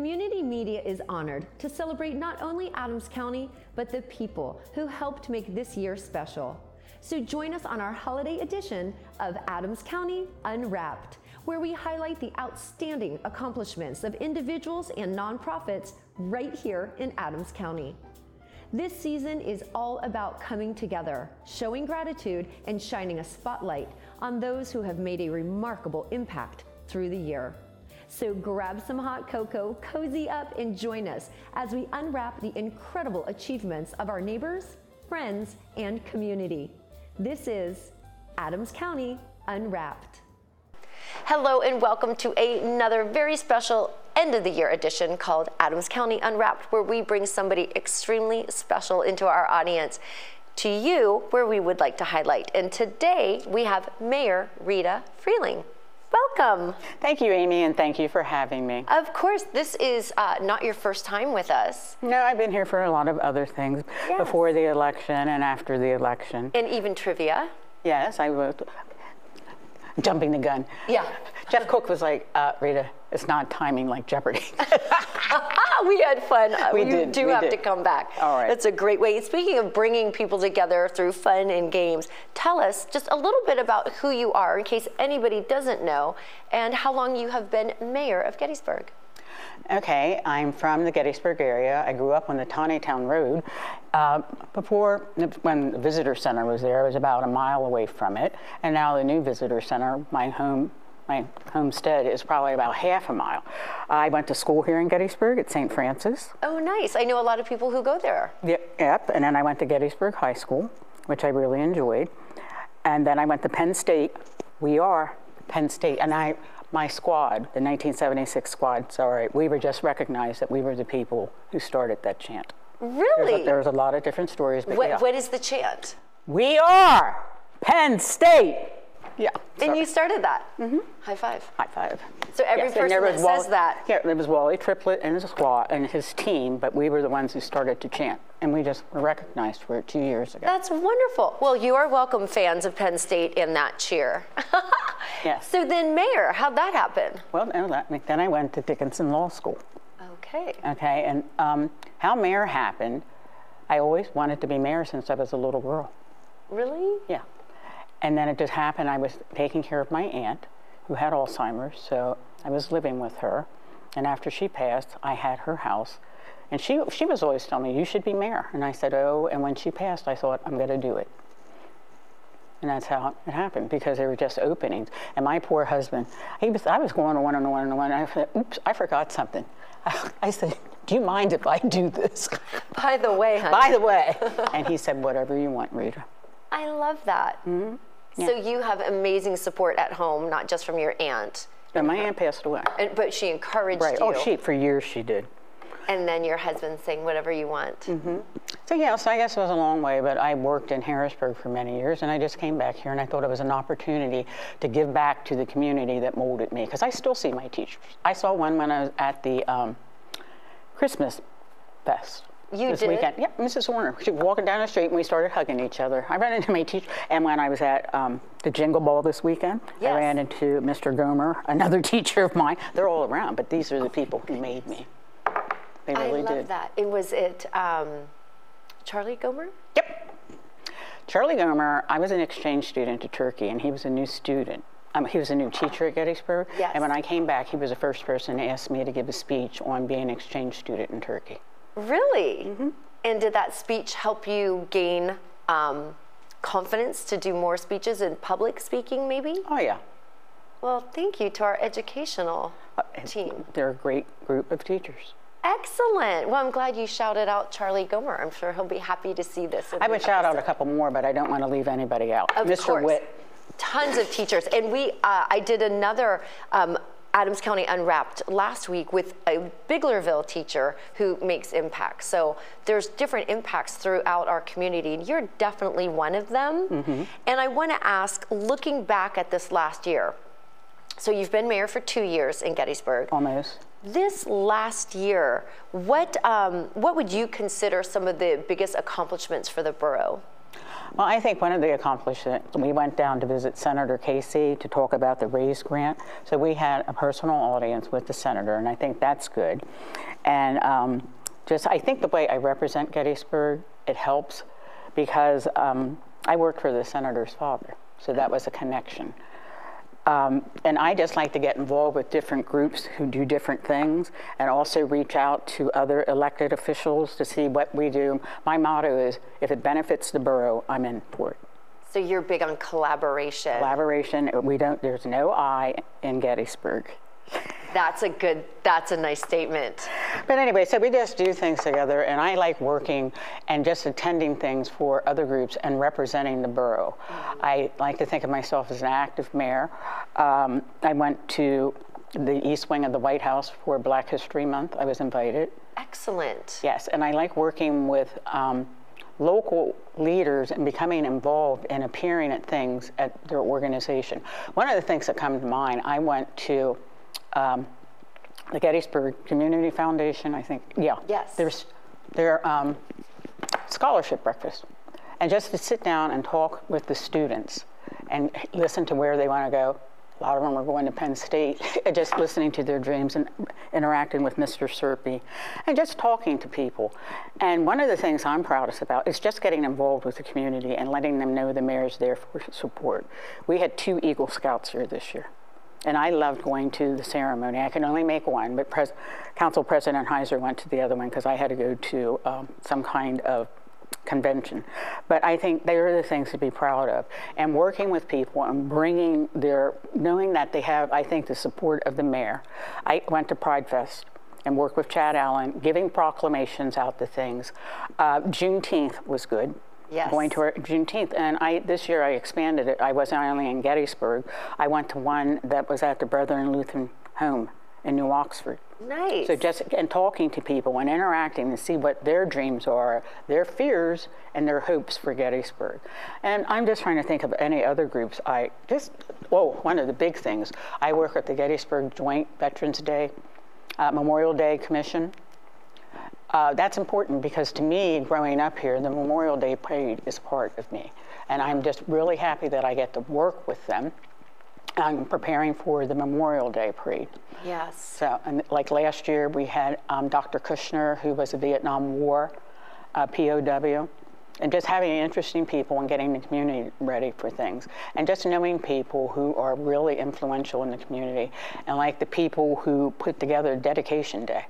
Community media is honored to celebrate not only Adams County, but the people who helped make this year special. So join us on our holiday edition of Adams County Unwrapped, where we highlight the outstanding accomplishments of individuals and nonprofits right here in Adams County. This season is all about coming together, showing gratitude, and shining a spotlight on those who have made a remarkable impact through the year. So grab some hot cocoa, cozy up, and join us as we unwrap the incredible achievements of our neighbors, friends, and community. This is Adams County Unwrapped. Hello, and welcome to another very special end of the year edition called Adams County Unwrapped, where we bring somebody extremely special into our audience to you, where we would like to highlight. And today we have Mayor Rita Frealing. Welcome. Thank you, Amy, and thank you for having me. Of course, this is uh, not your first time with us. No, I've been here for a lot of other things Yes. before the election and after the election. And even trivia. Yes, I was jumping the gun. Yeah. Jeff Cook was like, uh, Rita, it's not timing like Jeopardy. We had fun. We you did, do we have did. to come back. All right. That's a great way. Speaking of bringing people together through fun and games, tell us just a little bit about who you are in case anybody doesn't know and how long you have been mayor of Gettysburg. okay, I'm from the Gettysburg area. I grew up on Taneytown Road. Uh, before, when the visitor center was there, I was about a mile away from it. And now the new visitor center, my home, my homestead, is probably about half a mile. I went to school here in Gettysburg at St. Francis. Oh, nice. I know a lot of people who go there. Yep, yep, and then I went to Gettysburg High School, which I really enjoyed. And then I went to Penn State. We are Penn State, and I, my squad, the 1976 squad, sorry, we were just recognized that we were the people who started that chant. There's Really? a, there's a lot of different stories, but what, yeah. what is the chant? we are Penn State. Yeah. And sorry. you started that. Mm-hmm. High five. High five. So every and person there that was says that- Yeah, there was Wally Triplett and his squad and his team, but we were the ones who started to chant, and we just were recognized for it two years ago. That's wonderful. Well, you are welcome, fans of Penn State, in that cheer. Yes. So then, Mayor, how'd that happen? Well, no, that, then I went to Dickinson Law School. Okay. Okay, and um, how mayor happened, I always wanted to be mayor since I was a little girl. Really? Yeah. And then it just happened, I was taking care of my aunt who had Alzheimer's, so I was living with her. And after she passed, I had her house. And she, she was always telling me, you should be mayor. And I said, oh, and when she passed, I thought, I'm going to do it. And that's how it happened because there were just openings. And my poor husband, he was, I was going on and on and on. And I said, oops, I forgot something. I said, do you mind if I do this? By the way, honey, By the way. and he said, whatever you want, Rita. I love that. Mm-hmm. So you have amazing support at home, not just from your aunt, And my aunt passed away. and, but she encouraged Right. you. Oh, she, for years she did. And then your husband saying whatever you want. Mm-hmm. So, yeah, so I guess it was a long way, but I worked in Harrisburg for many years, and I just came back here, and I thought it was an opportunity to give back to the community that molded me, because I still see my teachers. I saw one when I was at the um, Christmas Fest. You this did? weekend. Yep, Mrs. Warner. She was walking down the street and we started hugging each other. I ran into my teacher, and when I was at um, the Jingle Ball this weekend, Yes. I ran into Mr. Gomer, another teacher of mine. They're all around, but these are the people who made me. They I really love did. that. It was it um, Charlie Gomer? Yep. Charlie Gomer, I was an exchange student to Turkey, and he was a new student. Um, he was a new teacher at Gettysburg. Yes. And when I came back, he was the first person to ask me to give a speech on being an exchange student in Turkey. Really? Mm-hmm. And did that speech help you gain um, confidence to do more speeches in public speaking, maybe? Oh, yeah. Well, thank you to our educational Uh, team. They're a great group of teachers. Excellent. Well, I'm glad you shouted out Charlie Gomer. I'm sure he'll be happy to see this. I would shout out a couple more, but I don't want to leave anybody out. Of Mr. course. Witt. Tons of teachers. And we, uh, I did another um, Adams County Unwrapped last week with a Biglerville teacher who makes impacts. So there's different impacts throughout our community, and you're definitely one of them. Mm-hmm. And I want to ask, looking back at this last year, so you've been mayor for two years in Gettysburg. Almost. This last year, what um, what would you consider some of the biggest accomplishments for the borough? Well, I think one of the accomplishments, we went down to visit Senator Casey to talk about the RAISE grant. So we had a personal audience with the senator, and I think that's good. And um, just, I think the way I represent Gettysburg, it helps because um, I worked for the senator's father, so that was a connection. Um, and I just like to get involved with different groups who do different things and also reach out to other elected officials to see what we do. My motto is if it benefits the borough, I'm in for it. So you're big on collaboration. Collaboration, we don't, there's no I in Gettysburg. That's a good, that's a nice statement. But anyway, so we just do things together, and I like working and just attending things for other groups and representing the borough. Mm-hmm. I like to think of myself as an active mayor. Um, I went to the East Wing of the White House for Black History Month. I was invited. Excellent. Yes, and I like working with um, local leaders and becoming involved and appearing at things at their organization. One of the things that come to mind, I went to um, the Gettysburg Community Foundation, I think. Yeah. Yes. There's their um, scholarship breakfast, and just to sit down and talk with the students and listen to where they want to go. A lot of them are going to Penn State, just listening to their dreams and interacting with Mr. Serpy and just talking to people. And one of the things I'm proudest about is just getting involved with the community and letting them know the mayor's there for support. We had two Eagle Scouts here this year. And I loved going to the ceremony. I could only make one, but Pres- Council President Heiser went to the other one because I had to go to um, some kind of convention. But I think they are the things to be proud of. And working with people and bringing their, knowing that they have, I think, the support of the mayor. I went to Pride Fest and worked with Chad Allen, giving proclamations out to things. Uh, Juneteenth was good yes. going to our Juneteenth. And I this year I expanded it. I wasn't only in Gettysburg. I went to one that was at the Brethren Lutheran Home in New Oxford. Nice. So just and talking to people and interacting and see what their dreams are, their fears and their hopes for Gettysburg. And I'm just trying to think of any other groups. I just whoa, one of the big things. I work at the Gettysburg Joint Veterans Day, uh, Memorial Day Commission. Uh, that's important because to me, growing up here, the Memorial Day Parade is part of me. And I'm just really happy that I get to work with them. I'm preparing for the Memorial Day Parade. Yes. So, and like last year, we had um, Dr. Kushner, who was a Vietnam War uh, POW, and just having interesting people and getting the community ready for things, and just knowing people who are really influential in the community, and like the people who put together Dedication Day.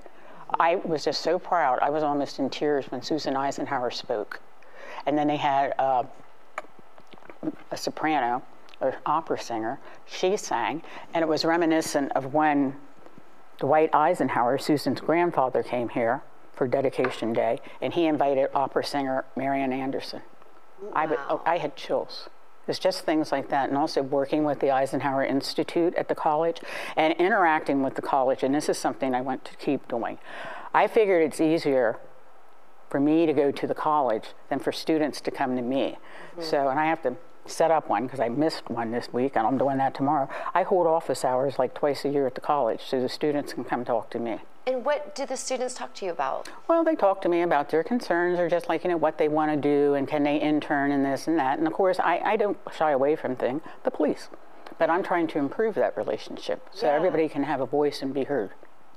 I was just so proud. I was almost in tears when Susan Eisenhower spoke. And then they had uh, a soprano, an opera singer. She sang, and it was reminiscent of when Dwight Eisenhower, Susan's grandfather, came here for Dedication Day, and he invited opera singer Marian Anderson. Wow. I, oh, I had chills. It's just things like that, and also working with the Eisenhower Institute at the college and interacting with the college. And this is something I want to keep doing. I figured it's easier for me to go to the college than for students to come to me. Mm-hmm. So, and I have to set up one because I missed one this week and I'm doing that tomorrow. I hold office hours like twice a year at the college so the students can come talk to me. And what do the students talk to you about? Well, they talk to me about their concerns or just like, you know, what they want to do and can they intern and this and that. And of course, I, I don't shy away from things, the police. But I'm trying to improve that relationship so yeah. everybody can have a voice and be heard.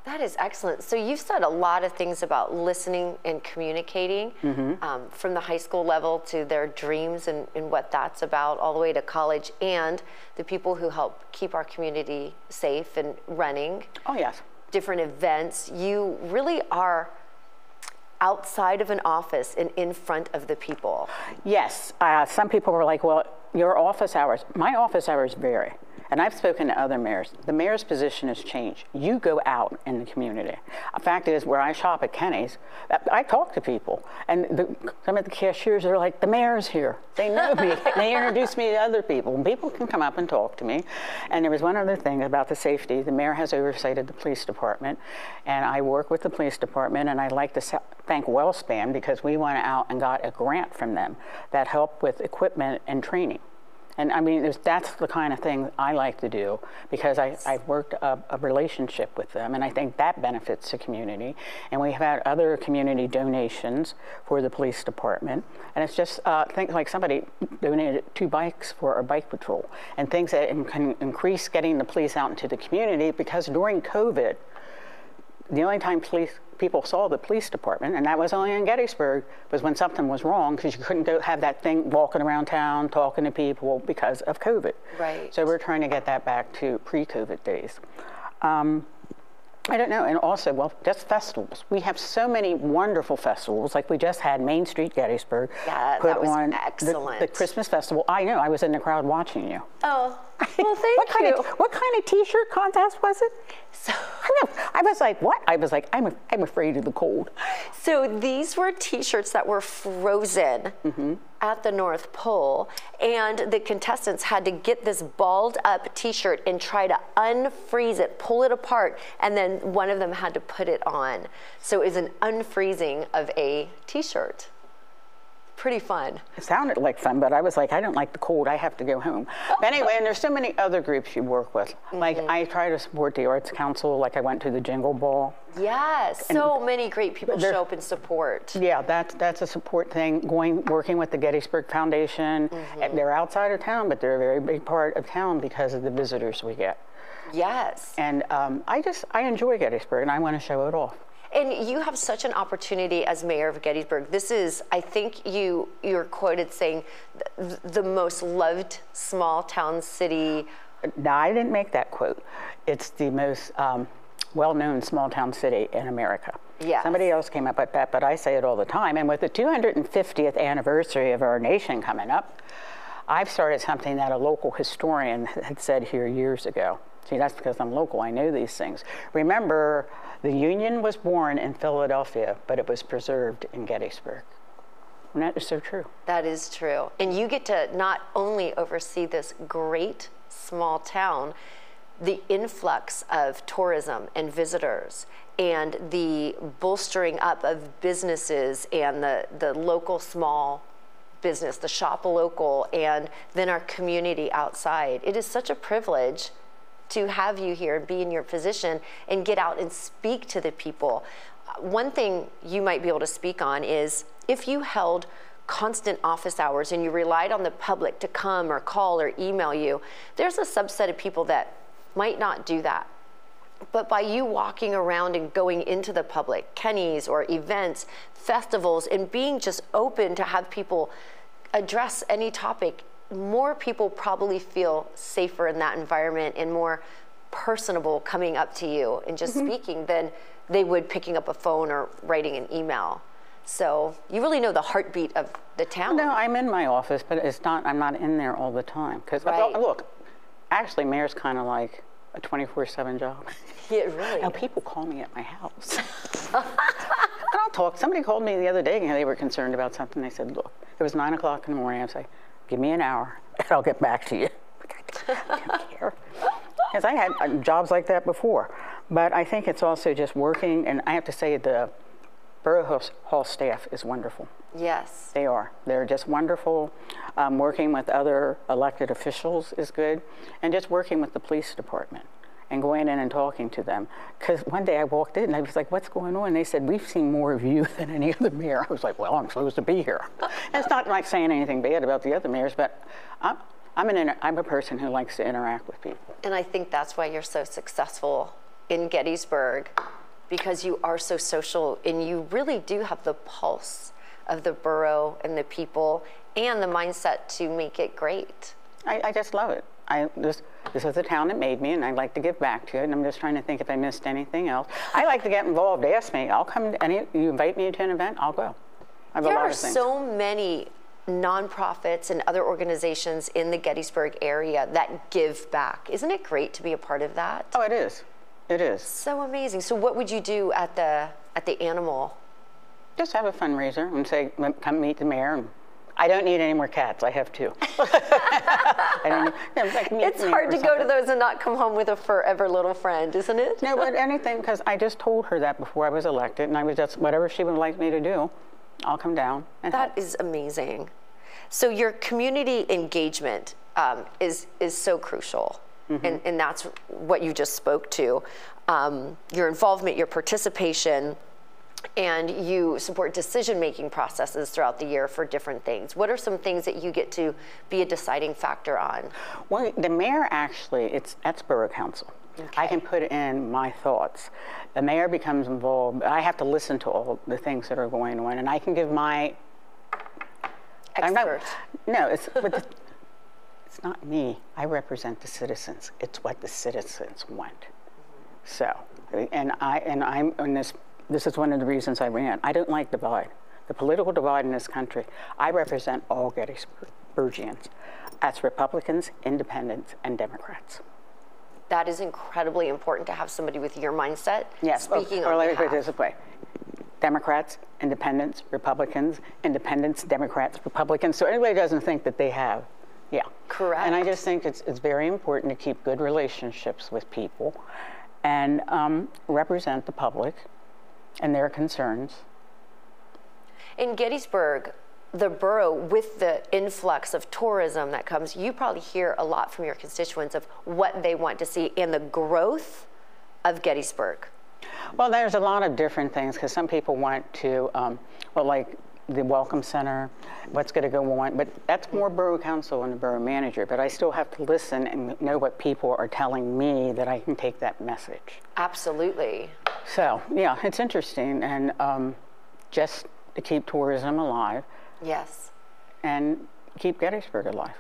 That is excellent. So you've said a lot of things about listening and communicating mm-hmm. um, from the high school level to their dreams and, and, what that's about, all the way to college, and the people who help keep our community safe and running. Oh, yes different events, you really are outside of an office and in front of the people. Yes. Uh, some people were like, well, your office hours, my office hours vary. And I've spoken to other mayors. The mayor's position has changed. You go out in the community. The fact is, where I shop at Kennie's, I talk to people. And the, some of the cashiers are like, the mayor's here. They know me. they introduce me to other people. And people can come up and talk to me. And there was one other thing about the safety. The mayor has oversight of the police department. And I work with the police department. And I'd like to thank Wellspan because we went out and got a grant from them that helped with equipment and training. And I mean, that's the kind of thing I like to do because I, I've worked a, a relationship with them, and I think that benefits the community. And we have had other community donations for the police department, and it's just uh, things like somebody donated two bikes for our bike patrol, and things that can increase getting the police out into the community because during COVID, the only time police people saw the police department, and that was only in Gettysburg, was when something was wrong because you couldn't go have that thing walking around town talking to people because of COVID. Right. So we're trying to get that back to pre-COVID days. Um, I don't know, and also, well, just festivals. We have so many wonderful festivals, like we just had Main Street Gettysburg Yeah, put that was on the- excellent. The, Christmas festival. I know, I was in the crowd watching you. Oh, well, thank what kind you. Of, what kind of T-shirt contest was it? So, I was like, what? I was like, I'm, I'm afraid of the cold. so these were T-shirts that were frozen Mm-hmm. at the North Pole, and the contestants had to get this balled-up T-shirt and try to unfreeze it, pull it apart, and then one of them had to put it on. So it was an unfreezing of a T-shirt. Pretty fun. It sounded like fun, but I was like, I don't like the cold. I have to go home. But anyway, and there's so many other groups you work with. Like Mm-hmm. I try to support the Arts Council. Like I went to the Jingle Ball. Yes, so many great people show up and support. Yeah, that's that's a support thing. Going working with the Gettysburg Foundation. Mm-hmm. They're outside of town, but they're a very big part of town because of the visitors we get. Yes. And um, I just I enjoy Gettysburg, and I want to show it off. And you have such an opportunity as mayor of Gettysburg. This is, I think you you're quoted saying, th- the most loved small town city. No, I didn't make that quote. It's the most um, well-known small-town city in America. Yes. Somebody else came up with that, but I say it all the time. And with the 250th anniversary of our nation coming up, I've started something that a local historian had said here years ago. See, that's because I'm local. I know these things. Remember, the Union was born in Philadelphia, but it was preserved in Gettysburg. And that is so true. That is true. And you get to not only oversee this great small town, the influx of tourism and visitors and the bolstering up of businesses and the, the local small business, the shop local, and then our community outside. It is such a privilege to have you here and be in your position and get out and speak to the people. One thing you might be able to speak on is if you held constant office hours and you relied on the public to come or call or email you, there's a subset of people that might not do that. But by you walking around and going into the public, Kennie's or events, festivals, and being just open to have people address any topic, more people probably feel safer in that environment and more personable coming up to you and just mm-hmm. speaking than they would picking up a phone or writing an email. So you really know the heartbeat of the town. No, I'm in my office, but it's not. I'm not in there all the time. Because Right. look, actually, mayor's kind of like a 24/7 job. Yeah, really. Now people call me at my house. and I'll talk. Somebody called me the other day and they were concerned about something. They said, "Look, it was nine o'clock in the morning." I say, "Give me an hour, and I'll get back to you." I don't care. Because I had uh, jobs like that before. But I think it's also just working, and I have to say the Borough Hall- Hall staff is wonderful. Yes. They are. They're just wonderful. Um, working with other elected officials is good, and just working with the police department and going in and talking to them. Because one day I walked in and I was like, "What's going on?" And they said, "We've seen more of you than any other mayor." I was like, "Well, I'm supposed to be here." it's not like saying anything bad about the other mayors, but I'm I'm an inter- I'm a person who likes to interact with people. And I think that's why you're so successful in Gettysburg because you are so social and you really do have the pulse of the borough and the people and the mindset to make it great. I, I just love it. I this this is the town that made me, and I'd like to give back to it. And I'm just trying to think if I missed anything else. I like to get involved. Ask me. I'll come. to Any you invite me to an event, I'll go. I have a There lot are of things. so many nonprofits and other organizations in the Gettysburg area that give back. Isn't it great to be a part of that? oh, it is. It is. So amazing. So what would you do at the at the animal? Just have a fundraiser and say, come meet the mayor. And I don't need any more cats. I have two. I need, no, like It's hard to go to those and not come home with a forever little friend, isn't it? No, but anything, because I just told her that before I was elected, and I was just, whatever she would like me to do, I'll come down and help. That is amazing. So your community engagement um, is is so crucial, and, and that's what you just spoke to. Um, your involvement, your participation, and you support decision making processes throughout the year for different things. What are some things that you get to be a deciding factor on? Well, the mayor actually, it's that's borough council. I can put in my thoughts. The mayor becomes involved. I have to listen to all the things that are going on, and I can give my. I'm not- no, it's but the, it's not me. I represent the citizens. It's what the citizens want. So, and I and I'm on this. This is one of the reasons I ran. I don't like divide, the political divide in this country. I represent all Gettysburgians. That's Republicans, Independents, and Democrats. That is incredibly important to have somebody with your mindset Yes. or- speaking or on let me put it this way: Democrats, Independents, Republicans, Independents, Democrats, Republicans. So anybody doesn't think that they have, yeah. Correct. And I just think it's it's very important to keep good relationships with people, and um, represent the public and their concerns. In Gettysburg, the borough, with the influx of tourism that comes, you probably hear a lot from your constituents of what they want to see in the growth of Gettysburg. Well, there's a lot of different things because some people want to, um, well, like the Welcome Center, what's going to go on, but that's more Borough Council and the Borough Manager. But I still have to listen and know what people are telling me that I can take that message. Absolutely. So, yeah, it's interesting and um, just to keep tourism alive Yes. and keep Gettysburg alive.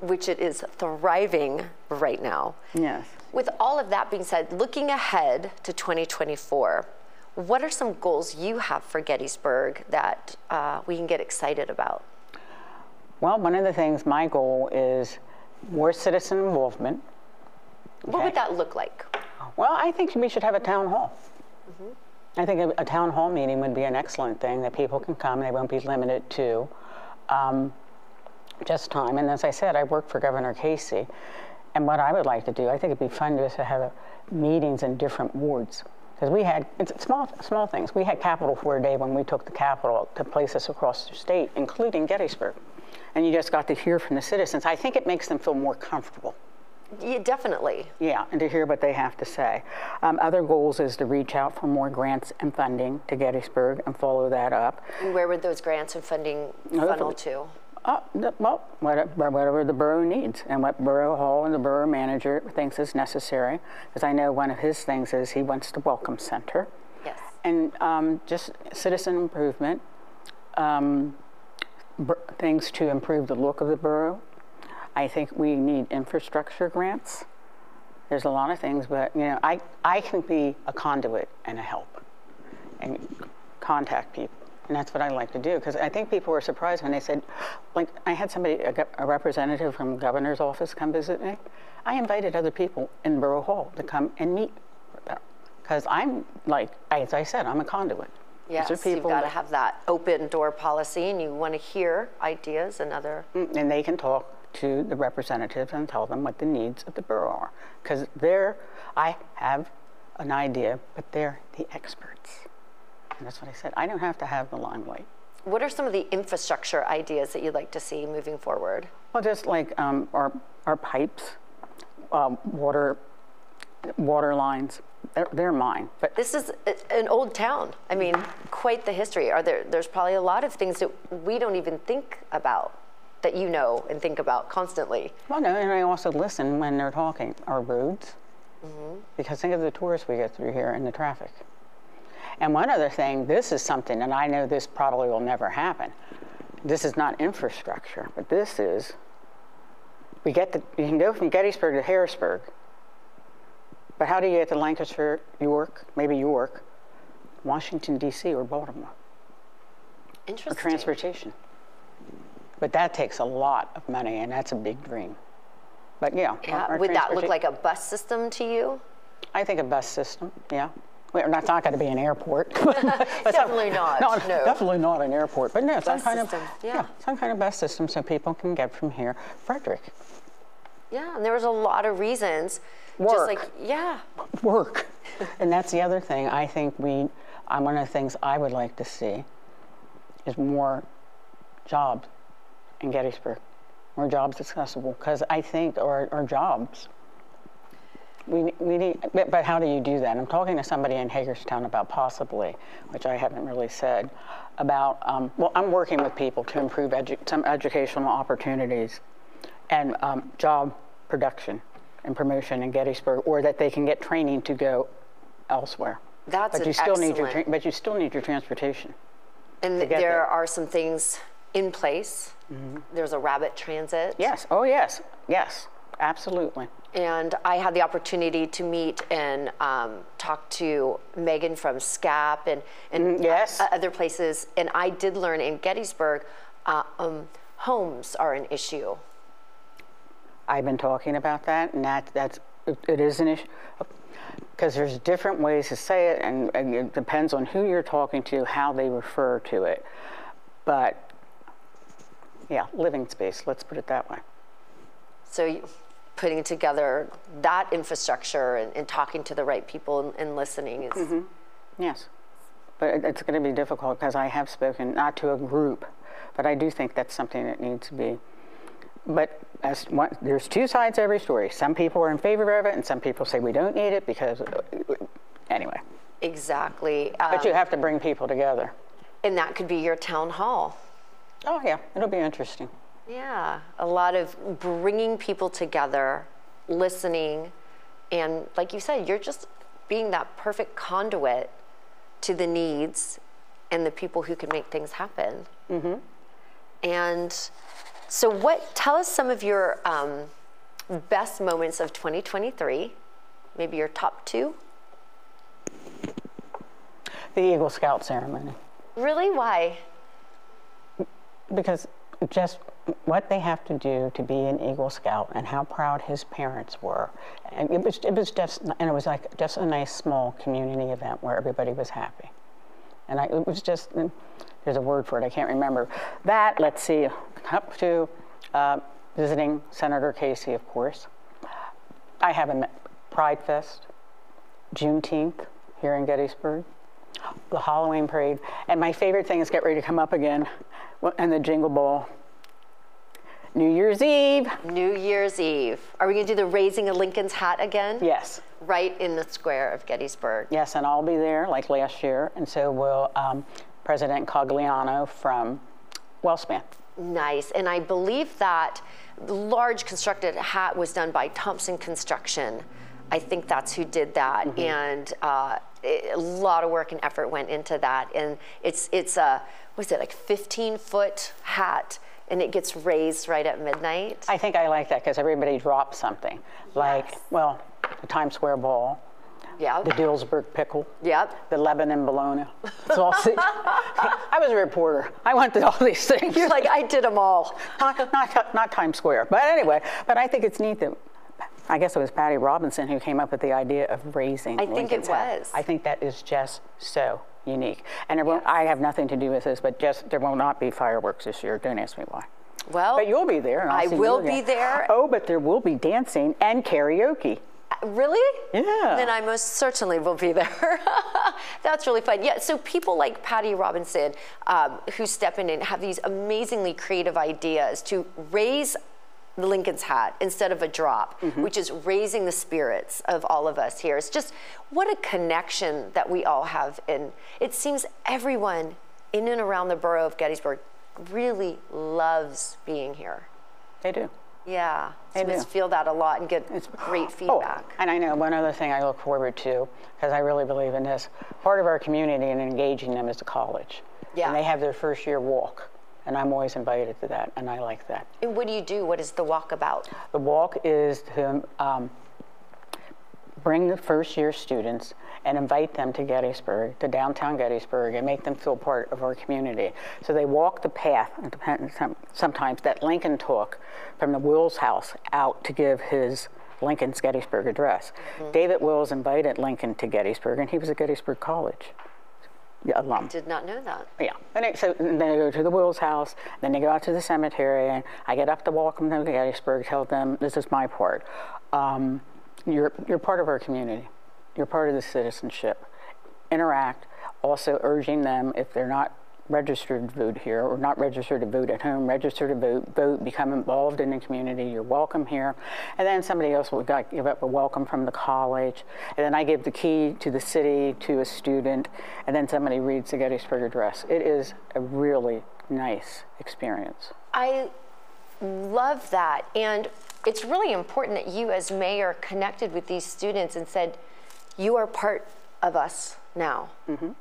Which it is thriving right now. Yes. With all of that being said, looking ahead to 2024, what are some goals you have for Gettysburg that uh, we can get excited about? Well, one of the things, my goal is more citizen involvement. What would that look like? Well, I think we should have a town hall. I think a, a town hall meeting would be an excellent thing that people can come. And they won't be limited to um, just time. And as I said, I work for Governor Casey. And what I would like to do, I think it'd be fun just to have meetings in different wards. Because we had it's small, small things. We had capital for a day when we took the capital to places across the state, including Gettysburg. And you just got to hear from the citizens. I think it makes them feel more comfortable. Yeah, definitely. Yeah, and to hear what they have to say. Um, other goals is to reach out for more grants and funding to Gettysburg and follow that up. And where would those grants and funding funnel to? Uh, the- well, whatever, whatever the borough needs and what borough hall and the borough manager thinks is necessary. Because I know one of his things is he wants the welcome center Yes. and um, just citizen improvement, um, things to improve the look of the borough. I think we need infrastructure grants. There's a lot of things, but you know, I, I can be a conduit and a help and contact people. And that's what I like to do because I think people were surprised when they said, like, I had somebody, a, a representative from the governor's office come visit me. I invited other people in Borough Hall to come and meet because I'm like, as I said, I'm a conduit. Yes, you've got to have that open door policy and you want to hear ideas and other. Mm, and they can talk to the representatives and tell them what the needs of the borough are. Because they're, I have an idea, but they're the experts. That's what I said. I don't have to have the limelight. What are some of the infrastructure ideas that you'd like to see moving forward? Well, just like um, our, our pipes, um, water, water lines, they're, they're mine. But This is a- an old town. I mean, quite the history. Are there? There's probably a lot of things that we don't even think about that you know and think about constantly. Well, no, and I also listen when they're talking. Our roads, because think of the tourists we get through here and the traffic. And one other thing, this is something, and I know this probably will never happen. This is not infrastructure, but this is. We get the, you can go from Gettysburg to Harrisburg, but how do you get to Lancaster, York, maybe York, Washington D.C. or Baltimore? or Interesting. transportation. But that takes a lot of money, and that's a big dream. But yeah, Yeah, our would that look like a bus system to you? I think a bus system. Yeah, well, that's not going to be an airport. Definitely not, no. definitely not an airport. But no, some Bus kind system, of yeah. some kind of bus system so people can get from here. Frederick, Yeah, and there was a lot of reasons. Just Work. like yeah, work, and that's the other thing. I think we. I'm one of the things I would like to see is more jobs in Gettysburg, more jobs accessible, because I think our, our jobs, we, we need, but, but how do you do that? I'm talking to somebody in Hagerstown about possibly, which I haven't really said, about, um, well, I'm working with people to improve edu- some educational opportunities and um, job production and promotion in Gettysburg, or that they can get training to go elsewhere. That's but you still need your, excellent- tra- but you still need your transportation. And there there. are some things in place. There's a rabbit transit. Yes. Oh, yes. Yes. Absolutely. And I had the opportunity to meet and um, talk to Megan from SCAP and, and Mm, yes. o- other places. And I did learn in Gettysburg, uh, um, homes are an issue. I've been talking about that, and that that's it, it is an issue because there's different ways to say it, and, and it depends on who you're talking to, how they refer to it. But yeah, living space. Let's put it that way. So you- putting together that infrastructure and, and talking to the right people and, and listening is Mm-hmm. Yes, but it, it's going to be difficult because I have spoken not to a group, but I do think that's something that needs to be. But as one, there's two sides to every story. Some people are in favor of it, and some people say we don't need it because. Anyway, exactly. but um, you have to bring people together. and that could be your town hall. Oh yeah, it'll be interesting. Yeah, a lot of bringing people together, listening, and like you said, you're just being that perfect conduit to the needs and the people who can make things happen. Mm-hmm. And so, what? Tell us some of your um, best moments of 2023. Maybe your top two. The Eagle Scout ceremony, Really? Why? because just what they have to do to be an Eagle Scout and how proud his parents were, and it was it was just and it was like just a nice small community event where everybody was happy, and I, it was just there's a word for it I can't remember that. Let's see, up to uh, visiting Senator Casey, of course. I have a Pride Fest, Juneteenth here in Gettysburg, the Halloween parade, and my favorite thing is get ready to come up again, and the Jingle Ball. New Year's Eve. New Year's Eve. Are we going to do the raising of Lincoln's hat again? Yes, Right in the square of Gettysburg. yes, and I'll be there like last year, and so will um, President Cogliano from Wellspan. Nice. And I believe that large constructed hat was done by Thompson Construction. I think that's who did that. And uh, it- a lot of work and effort went into that. And it's, it's a, was it like 15 foot hat and it gets raised right at midnight? I think I like that because everybody drops something, like Yes. well, the Times Square ball, yeah. the Dillsburg pickle. Yep. The Lebanon bologna. It's all. I was a reporter. I went to all these things. You're like, I did them all. not, not, not Times Square. But anyway, but I think it's neat that, I guess it was Patty Robinson who came up with the idea of raising I think it hat. was. I think that is just so unique. And there won't, I have nothing to do with this, but just there will not be fireworks this year. Don't ask me why. Well, But you'll be there. And I'll I see you will again. be there. Oh, but there will be dancing and karaoke. Really? Yeah. Then I most certainly will be there. That's really fun. Yeah, so people like Patty Robinson um, who step in and have these amazingly creative ideas to raise Lincoln's hat instead of a drop, Mm-hmm. which is raising the spirits of all of us here. It's just what a connection that we all have. And it seems everyone in and around the borough of Gettysburg really loves being here. They do. Yeah, They so just feel that a lot and get great feedback. Oh, feedback. and I know one other thing I look forward to, because I really believe in this. Part of our community and engaging them is the college. Yeah. And they have their first year walk, and I'm always invited to that, and I like that. And what do you do? What is the walk about? The walk is to um, bring the first year students and invite them to Gettysburg, to downtown Gettysburg, and make them feel part of our community. So they walk the path, it depends, some- sometimes that Lincoln took from the Wills house out to give his Lincoln's Gettysburg address. David Wills invited Lincoln to Gettysburg, and he was at Gettysburg College alum. Did not know that. Yeah, and so then they go to the Wills house, then they go out to the cemetery, and I get up to welcome them to Gettysburg, tell them this is my part. Um, you're, you're part of our community, you're part of the citizenship. Interact, also urging them if they're not registered to vote here, or not registered to vote at home, register to vote, vote, become involved in the community. You're welcome here. And then somebody else will give up a welcome from the college. And then I give the key to the city to a student. And then somebody reads the Gettysburg Address. It is a really nice experience. I love that. And it's really important that you, as mayor, connected with these students and said, You are part of us now. Mm-hmm.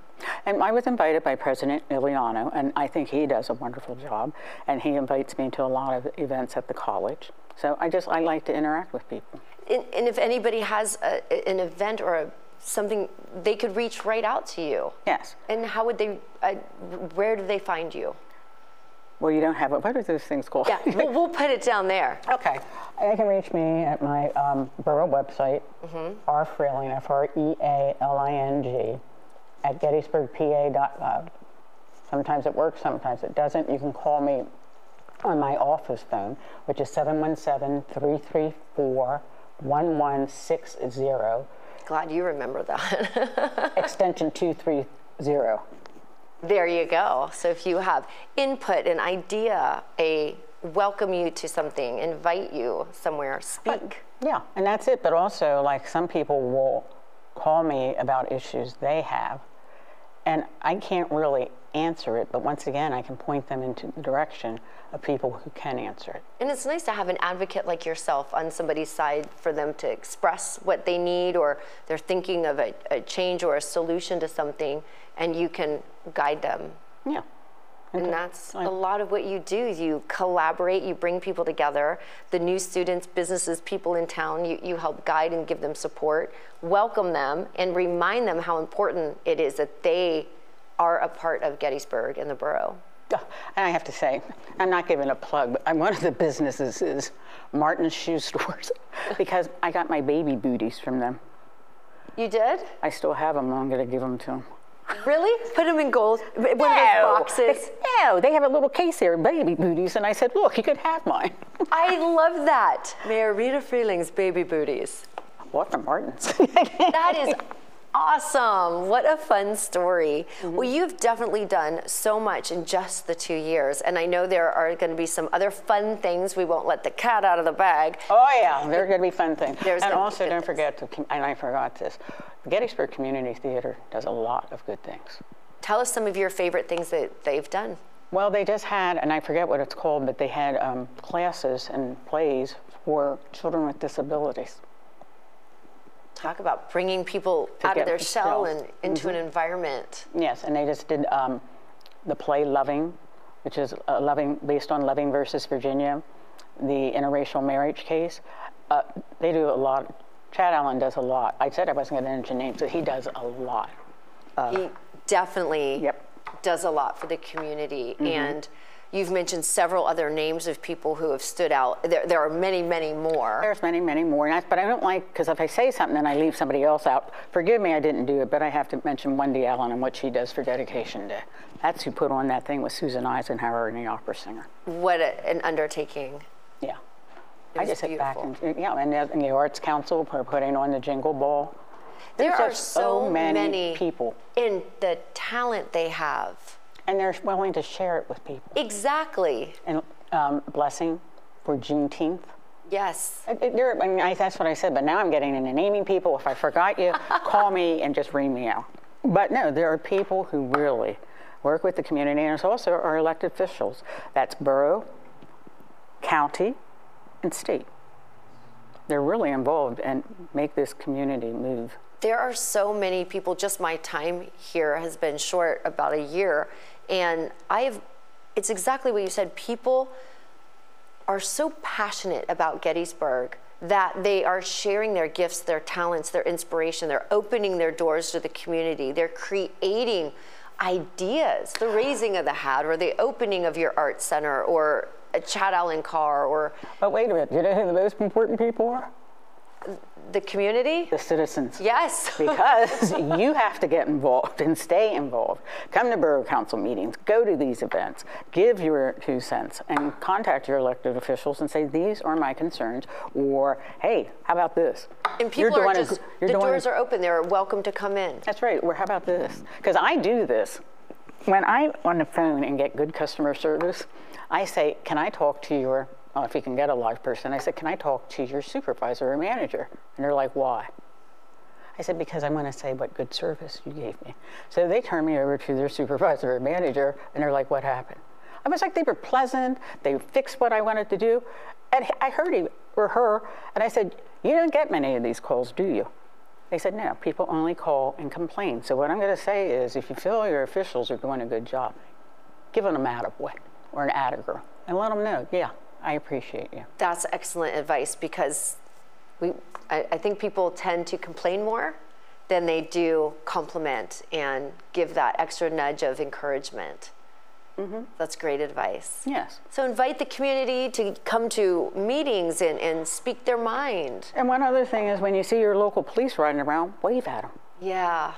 And I was invited by President Iuliano, and I think he does a wonderful job. And he invites me to a lot of events at the college. So I just I like to interact with people. And, and if anybody has a, an event or a, something, they could reach right out to you. Yes. And how would they, uh, where do they find you? Well, you don't have a, what are those things called? Yeah, we'll, we'll put it down there. Okay. They can reach me at my um, borough website, R Frealing, F R E A L I N G, at gettysburgpa.gov. Sometimes it works, sometimes it doesn't. You can call me on my office phone, which is 717 334 1160, Glad you remember that. extension 230. there you go. So if you have input, an idea, a welcome you to something, invite you somewhere, speak. Yeah, and that's it. But also, like some people will call me about issues they have, and I can't really answer it. But once again, I can point them into the direction of people who can answer it. And it's nice to have an advocate like yourself on somebody's side for them to express what they need or they're thinking of a, a change or a solution to something, and you can guide them. Yeah. And that's a lot of what you do. You collaborate, you bring people together, the new students, businesses, people in town, you, you help guide and give them support, welcome them, and remind them how important it is that they are a part of Gettysburg and the borough. And I have to say, I'm not giving a plug, but I'm- one of the businesses is Martin's Shoe Stores because I got my baby booties from them. You did? I still have them. I'm going to give them to them. Really? Put them in gold, one of those boxes. No, they have a little case there, baby booties, and I said, look, you could have mine. I love that. Mayor Rita Frealing's baby booties. what the Martins? That is awesome. What a fun story. Well, you've definitely done so much in just the two years. And I know there are going to be some other fun things. We won't let the cat out of the bag. Oh yeah, they're going to be fun things. There's and also, don't things. forget to, and I forgot this. The Gettysburg Community Theater does a lot of good things. Tell us some of your favorite things that they've done. Well, they just had, and I forget what it's called, but they had um, classes and plays for children with disabilities. Talk about bringing people out get of their shell themselves. and into an environment. Yes, and they just did um, the play Loving, which is uh, Loving based on Loving versus Virginia, the interracial marriage case. Uh, they do a lot. Chad Allen does a lot. I said I wasn't going to mention names, but he does a lot. he definitely Yep. Mm-hmm. does a lot for the community. And you've mentioned several other names of people who have stood out. There, there are many, many more. There's many, many more, and I, but I don't like because if I say something and I leave somebody else out, forgive me, I didn't do it, but I have to mention Wendy Allen and what she does for Dedication Day. That's who put on that thing with Susan Eisenhower and the opera singer. What a, an undertaking. Yeah. I just sit back beautiful. and yeah, and the, and the Arts Council for putting on the Jingle Ball. There There's are just so many, many people, in the talent they have. And they're willing to share it with people. Exactly. And um, blessing for Juneteenth. Yes. It- it- there- I mean, I, that's what I said, but now I'm getting into naming people. If I forgot you, call me and just ring me out. But no, there are people who really work with the community, and there's also our elected officials. That's borough, county, and state. They're really involved and make this community move. There are so many people, just my time here has been short, about a year. And I've, it's exactly what you said. People are so passionate about Gettysburg that they are sharing their gifts, their talents, their inspiration. They're opening their doors to the community. They're creating ideas, the raising of the hat, or the opening of your art center, or a Chad Allen car, or But wait a minute, do you know who the most important people are? The community. The citizens. Yes. because you have to get involved and stay involved. Come to borough council meetings, go to these events, give your two cents, and contact your elected officials and say, These are my concerns, or Hey, how about this? And You're people are doing a just, you're the a- doors are open. They're welcome to come in. That's right, or how about this? Because I do this. when I'm on the phone and get good customer service, I say, Can I talk to your, well, if you can get a live person, I said, Can I talk to your supervisor or manager? And they're like, Why? I said, Because I want to say what good service you gave me. So they turned me over to their supervisor or manager, and they're like, What happened? I was like, They were pleasant, they fixed what I wanted to do. And I heard him or her, and I said, You don't get many of these calls, do you? They said, no, people only call and complain. So what I'm going to say is if you feel your officials are doing a good job, give them a attaboy or an attagirl and let them know, yeah, I appreciate you. That's excellent advice because we, I, I think people tend to complain more than they do compliment and give that extra nudge of encouragement. Mm-hmm. That's great advice. Yes. So invite the community to come to meetings and, and speak their mind. And one other thing is when you see your local police riding around, wave at them. Yeah,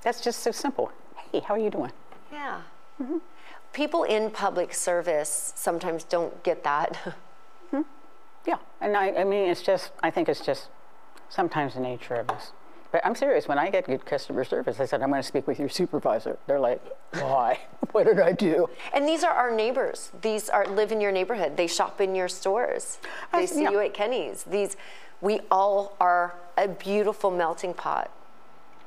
That's just so simple. Hey, how are you doing? yeah. Mm-hmm. People in public service sometimes don't get that. Hmm. Yeah. And I, I mean, it's just, I think it's just sometimes the nature of this. But I'm serious. When I get good customer service, I said, I'm going to speak with your supervisor. They're like, why? what did I do? And these are our neighbors. These are live in your neighborhood. They shop in your stores. They I- see yeah. you at Kennie's. These, we all are a beautiful melting pot.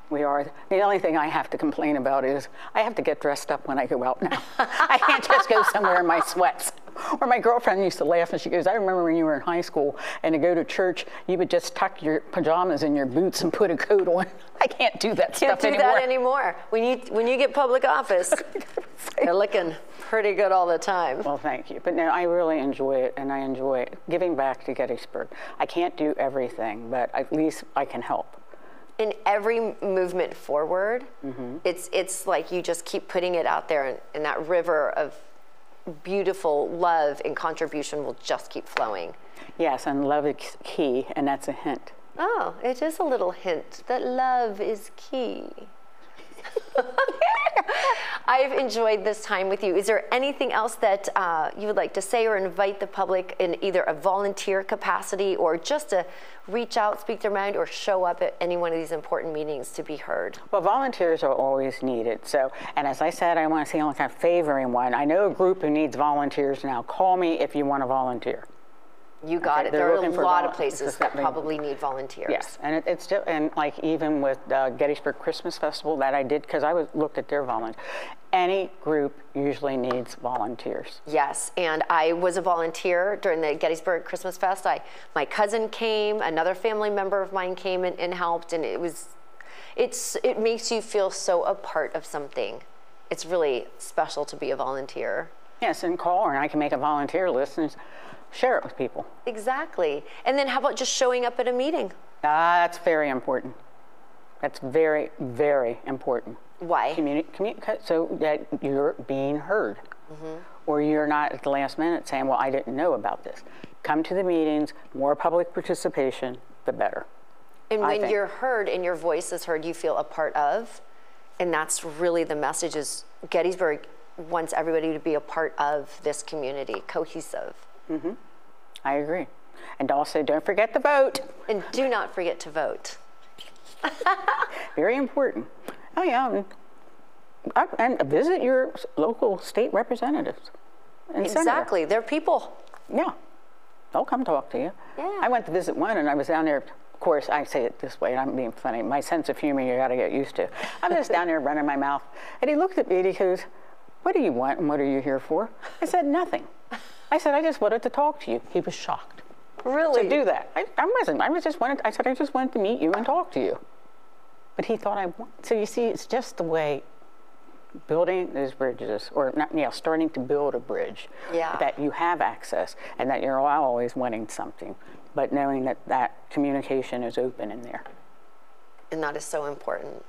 We are. The only thing I have to complain about is I have to get dressed up when I go out now. I can't just go somewhere in my sweats. Or my girlfriend used to laugh and she goes, I remember when you were in high school and to go to church, you would just tuck your pajamas in your boots and put a coat on. I can't do that Can't stuff do anymore. that anymore. When you when you get public office, you're looking pretty good all the time. Well, thank you. But no, I really enjoy it and I enjoy giving back to Gettysburg. I can't do everything, but at least I can help. In every movement forward, mm-hmm. it's it's like you just keep putting it out there, and, and that river of beautiful love and contribution will just keep flowing. Yes, and love is key, and that's a hint. Oh, it is a little hint that love is key. I've enjoyed this time with you. Is there anything else that uh, you would like to say or invite the public in either a volunteer capacity or just to reach out, speak their mind, or show up at any one of these important meetings to be heard? Well, volunteers are always needed. So, and as I said, I want to see like kind of favoring one. I know a group who needs volunteers now. Call me if you want to volunteer. You got Okay, it. There are a lot of places that probably need volunteers. Yes, and it, it's still and like even with uh, Gettysburg Christmas Festival that I did because I was looked at their volunteers. Any group usually needs volunteers. Yes, and I was a volunteer during the Gettysburg Christmas Fest. I, my cousin came, another family member of mine came and, and helped, and it was, it's, it makes you feel so a part of something. It's really special to be a volunteer. Yes, and call and I can make a volunteer list and share it with people. Exactly. And then how about just showing up at a meeting? Ah, that's very important. That's very, very important. Why? Communi- commu- so that you're being heard. Or you're not at the last minute saying, well, I didn't know about this. Come to the meetings, more public participation, the better. And when you're heard and your voice is heard, you feel a part of. And that's really the message is Gettysburg wants everybody to be a part of this community, cohesive. I agree. And also, don't forget the vote. And do not forget to vote. Very important. Oh, yeah. And, uh, and visit your local state representatives. and senator. Exactly. They're people. Yeah. They'll come talk to you. Yeah. I went to visit one and I was down there. Of course, I say it this way, and I'm being funny. My sense of humor, you got to get used to. I'm just down there running my mouth. And he looked at me and he goes, What do you want and what are you here for? I said, Nothing. I said, I just wanted to talk to you. He was shocked. Really? To do that. I, I wasn't. I was just wanted, I said, I just wanted to meet you and talk to you. But he thought I want. So you see, it's just the way building those bridges, or not, yeah, starting to build a bridge. Yeah. That you have access and that you're always wanting something, but knowing that that communication is open in there. And that is so important.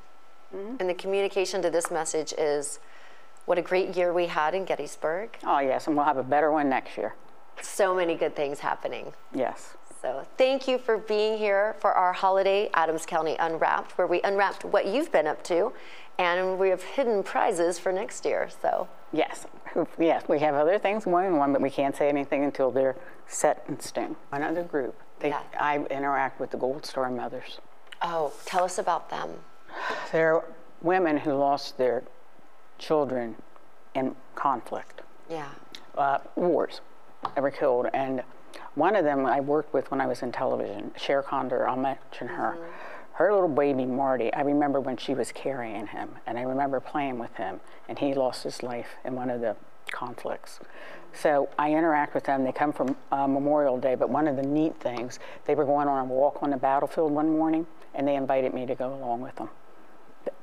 Mm-hmm. And the communication to this message is what a great year we had in Gettysburg. Oh, yes, and we'll have a better one next year. So many good things happening. Yes. So thank you for being here for our holiday Adams County Unwrapped, where we unwrapped what you've been up to, and we have hidden prizes for next year. So Yes. Yes, we have other things going on, but we can't say anything until they're set in stone. Another group. They, Yeah. I interact with the Gold Star Mothers. oh, tell us about them. They're women who lost their children in conflict, Yeah. uh, wars that were killed. And one of them I worked with when I was in television, Cher Condor, I'll mention her. Her little baby Marty, I remember when she was carrying him, and I remember playing with him, and he lost his life in one of the conflicts. So I interact with them. They come from uh, Memorial Day, but one of the neat things, they were going on a walk on the battlefield one morning, and they invited me to go along with them.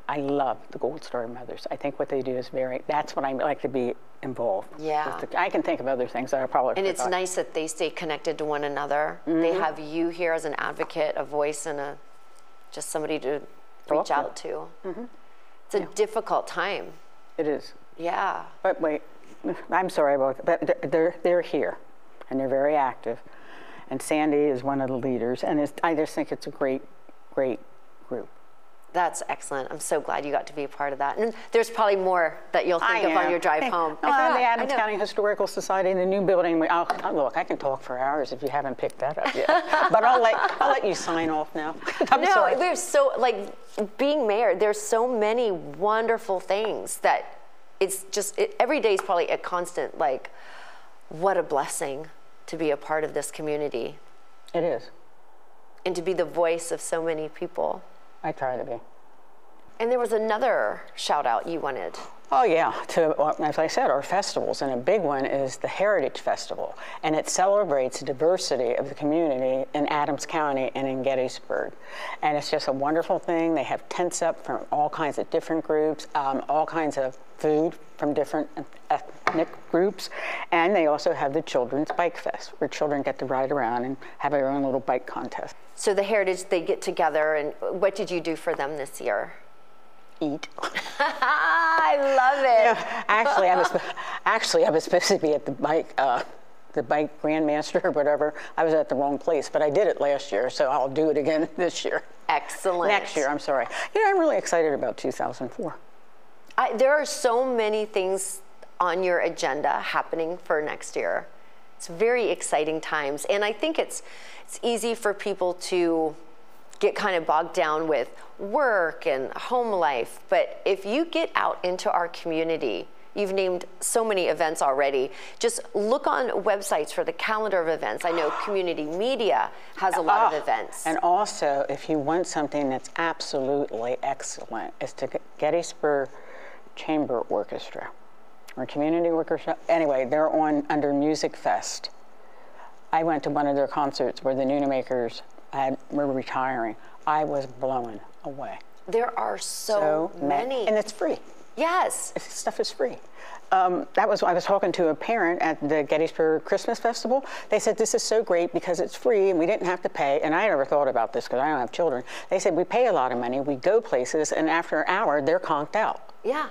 I love the Gold Star Mothers. I think what they do is very, that's what I like to be involved. with Yeah. the- I can think of other things that I probably And it's nice that they stay connected to one another. They Mm-hmm. have you here as an advocate, a voice, and a just somebody to reach to. out to. It's a difficult time. It is. Yeah. But wait, I'm sorry about that. But they're, they're here and they're very active. And Sandy is one of the leaders. And I just think it's a great, great. That's excellent. I'm so glad you got to be a part of that. And there's probably more that you'll think of on your drive home. I forgot. the I Adams know. County Historical Society, in the new building. We, I'll, I'll- look, I can talk for hours if you haven't picked that up yet. but I'll let, I'll let you sign off now. I'm no, sorry. there's so like being mayor. There's so many wonderful things that it's just it, every day is probably a constant. Like, what a blessing to be a part of this community It is. and to be the voice of so many people. I try to be. And there was another shout out you wanted. Oh, yeah. To, uh, as I said, our festivals, and a big one is the Heritage Festival, and it celebrates the diversity of the community in Adams County and in Gettysburg. And it's just a wonderful thing. They have tents up from all kinds of different groups, um, all kinds of food from different ethnic groups, and they also have the Children's Bike Fest, where children get to ride around and have their own little bike contest. So the Heritage, they get together, and what did you do for them this year? Eat. I love it. actually, I was actually I was supposed to be at the bike uh, the bike grandmaster or whatever. I was at the wrong place, but I did it last year, so I'll do it again this year. Excellent. Next year, I'm sorry. You know, I'm really excited about 2004. I, there are so many things on your agenda happening for next year. It's very exciting times, and I think it's it's easy for people to get kind of bogged down with work and home life. But if you get out into our community, you've named so many events already. Just look on websites for the calendar of events. I know community media has a lot Ah, of events. And also, if you want something that's absolutely excellent, it's the Gettysburg Chamber Orchestra or Community Orchestra. Anyway, they're on under Music Fest. I went to one of their concerts where the Nunamakers had, were retiring. I was blown away. there are so, ma- many. And it's free. yes. This stuff is free. Um, that was I was talking to a parent at the Gettysburg Christmas Festival. They said this is so great because it's free and we didn't have to pay. And I never thought about this because I don't have children. They said we pay a lot of money, we go places, and after an hour they're conked out. Yeah.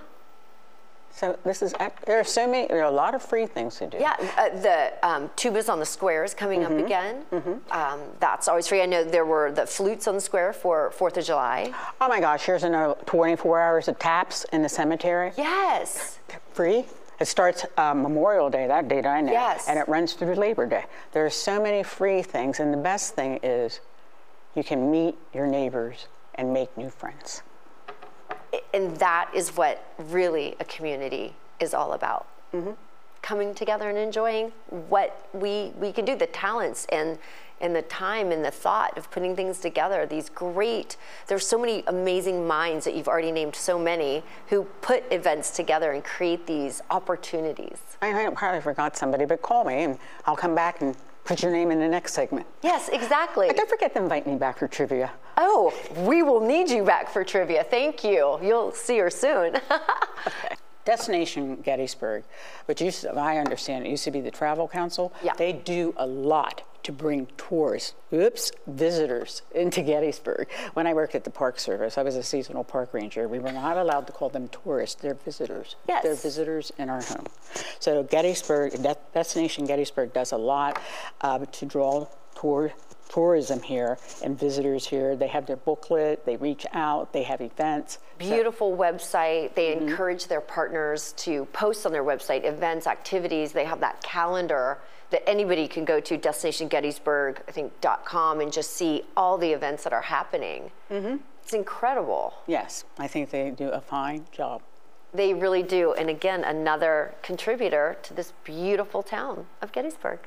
So this is there are so many there are a lot of free things to do. Yeah, uh, the um, tubas on the square is coming Mm-hmm. up again. Um, that's always free. I know there were the flutes on the square for Fourth of July. Oh my gosh, here's another 24 hours of taps in the cemetery. Yes. free. It starts uh, Memorial Day, that date I know, Yes. and it runs through Labor Day. There are so many free things, and the best thing is you can meet your neighbors and make new friends. And that is what really a community is all about. Mm-hmm. Coming together and enjoying what we, we can do, the talents and, and the time and the thought of putting things together. These great, there's so many amazing minds that you've already named so many who put events together and create these opportunities. I, I probably forgot somebody, but call me and I'll come back and put your name in the next segment. Yes, exactly. But don't forget to invite me back for trivia. Oh, we will need you back for trivia. Thank you. You'll see her soon. Destination Gettysburg, which used to, I understand it used to be the Travel Council. Yeah. They do a lot to bring tourists, oops, visitors into Gettysburg. When I worked at the Park Service, I was a seasonal park ranger. We were not allowed to call them tourists, they're visitors. Yes. They're visitors in our home. So Gettysburg, De- Destination Gettysburg does a lot uh, to draw tour, tourism here and visitors here. They have their booklet, they reach out, they have events. Beautiful website. They mm-hmm. encourage their partners to post on their website events, activities. They have that calendar that anybody can go to destinationgettysburg, I think .com and just see all the events that are happening. Mm-hmm. It's incredible. Yes, I think they do a fine job. They really do. And again, another contributor to this beautiful town of Gettysburg.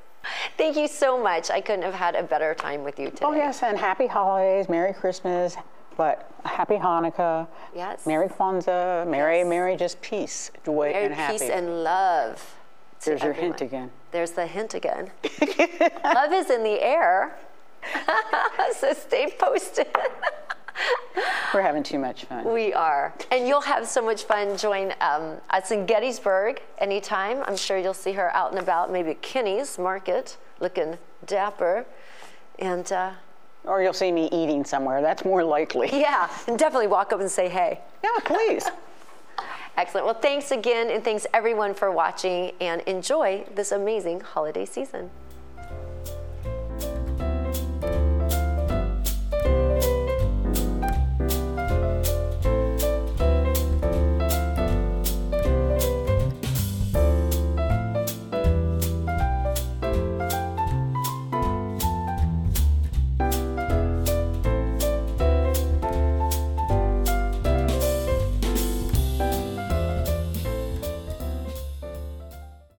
Thank you so much. I couldn't have had a better time with you oh, today. Oh, yes, and happy holidays, Merry Christmas, but happy Hanukkah. Yes. Merry Kwanzaa, Merry, Yes. Merry just peace, joy, Merry and happy. peace and love. to There's your hint again. There's the hint again. love is in the air. so stay posted. We're having too much fun. We are. And you'll have so much fun. Join um, us in Gettysburg anytime. I'm sure you'll see her out and about, maybe at Kennie's Market, looking dapper. And uh, Or you'll see me eating somewhere. That's more likely. yeah, and definitely walk up and say hey. Yeah, please. Excellent. Well, thanks again, and thanks everyone for watching, and enjoy this amazing holiday season.